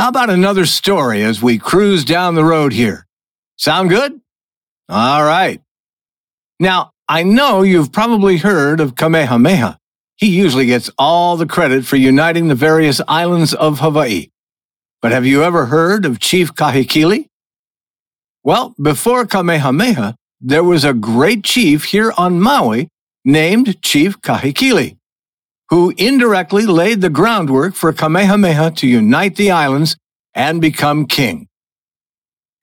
How about another story as we cruise down the road here? Sound good? All right. Now, I know you've probably heard of Kamehameha. He usually gets all the credit for uniting the various islands of Hawaii. But have you ever heard of Chief Kahekili? Well, before Kamehameha, there was a great chief here on Maui named Chief Kahekili who indirectly laid the groundwork for Kamehameha to unite the islands and become king.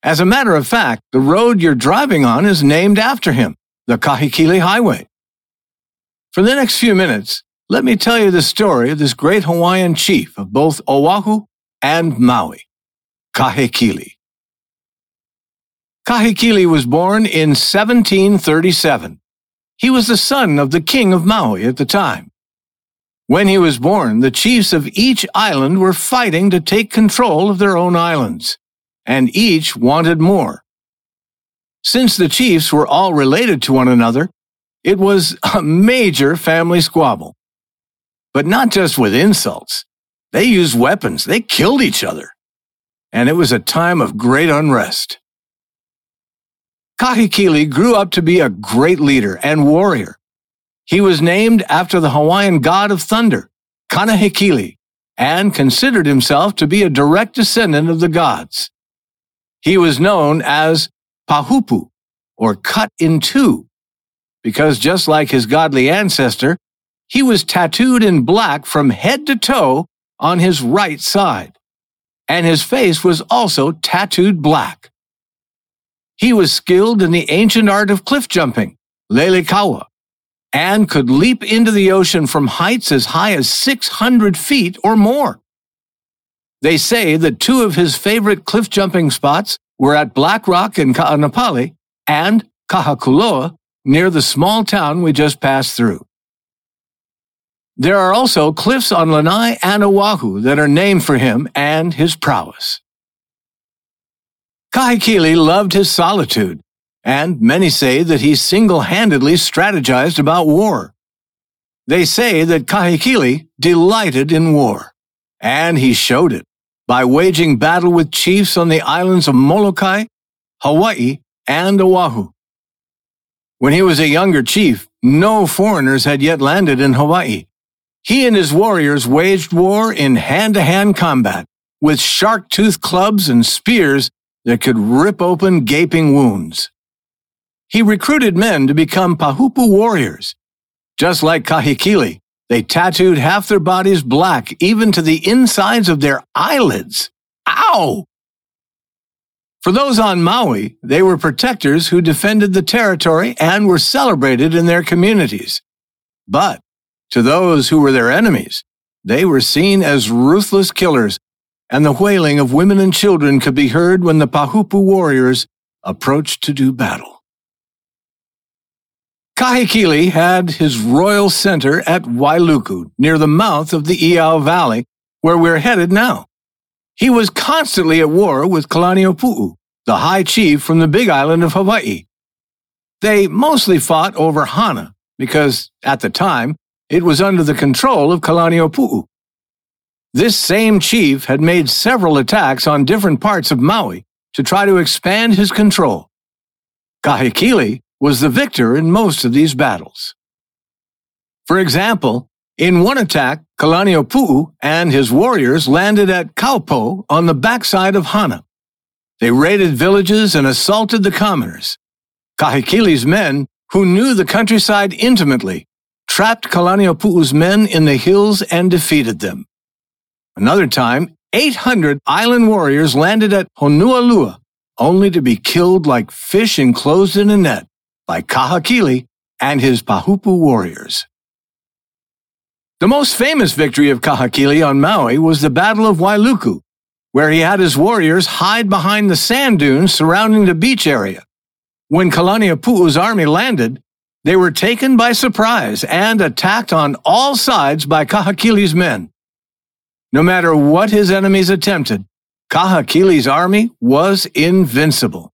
As a matter of fact, the road you're driving on is named after him, the Kahekili Highway. For the next few minutes, let me tell you the story of this great Hawaiian chief of both Oahu and Maui, Kahekili. Kahekili was born in 1737. He was the son of the king of Maui at the time. When he was born, the chiefs of each island were fighting to take control of their own islands, and each wanted more. Since the chiefs were all related to one another, it was a major family squabble. But not just with insults. They used weapons. They killed each other. And it was a time of great unrest. Kahekili grew up to be a great leader and warrior he was named after the Hawaiian god of thunder, Kanehekili, and considered himself to be a direct descendant of the gods. He was known as Pahupu, or cut in two, because just like his godly ancestor, he was tattooed in black from head to toe on his right side, and his face was also tattooed black. He was skilled in the ancient art of cliff jumping, lelekaua, and could leap into the ocean from heights as high as 600 feet or more. They say that two of his favorite cliff jumping spots were at Black Rock in Ka'anapali and Kahakuloa near the small town we just passed through. There are also cliffs on Lanai and Oahu that are named for him and his prowess. Kahekili loved his solitude and many say that he single handedly strategized about war. They say that Kahekili delighted in war, and he showed it by waging battle with chiefs on the islands of Molokai, Hawaii, and Oahu. When he was a younger chief, no foreigners had yet landed in Hawaii. He and his warriors waged war in hand to hand combat with shark toothed clubs and spears that could rip open gaping wounds. He recruited men to become Pahupu warriors. Just like Kahekili, they tattooed half their bodies black, even to the insides of their eyelids. Ow! For those on Maui, they were protectors who defended the territory and were celebrated in their communities. But to those who were their enemies, they were seen as ruthless killers, and the wailing of women and children could be heard when the Pahupu warriors approached to do battle. Kahekili had his royal center at Wailuku, near the mouth of the Iao Valley, where we're headed now. He was constantly at war with Kalaniopuu, the high chief from the big island of Hawaii. They mostly fought over Hana, because at the time, it was under the control of Kalaniopuu. This same chief had made several attacks on different parts of Maui to try to expand his control. Kahekili was the victor in most of these battles. For example, in one attack, Kalaniopuu and his warriors landed at Kaupo on the backside of Hana. They raided villages and assaulted the commoners. Kahekili's men, who knew the countryside intimately, trapped Kalaniʻopuʻu's men in the hills and defeated them. Another time, 800 island warriors landed at Honualua, only to be killed like fish enclosed in a net by Kahekili and his Pahupu warriors. The most famous victory of Kahekili on Maui was the Battle of Wailuku, where he had his warriors hide behind the sand dunes surrounding the beach area. When Kalaniʻopuʻu's army landed, they were taken by surprise and attacked on all sides by Kahekili's men. No matter what his enemies attempted, Kahekili's army was invincible.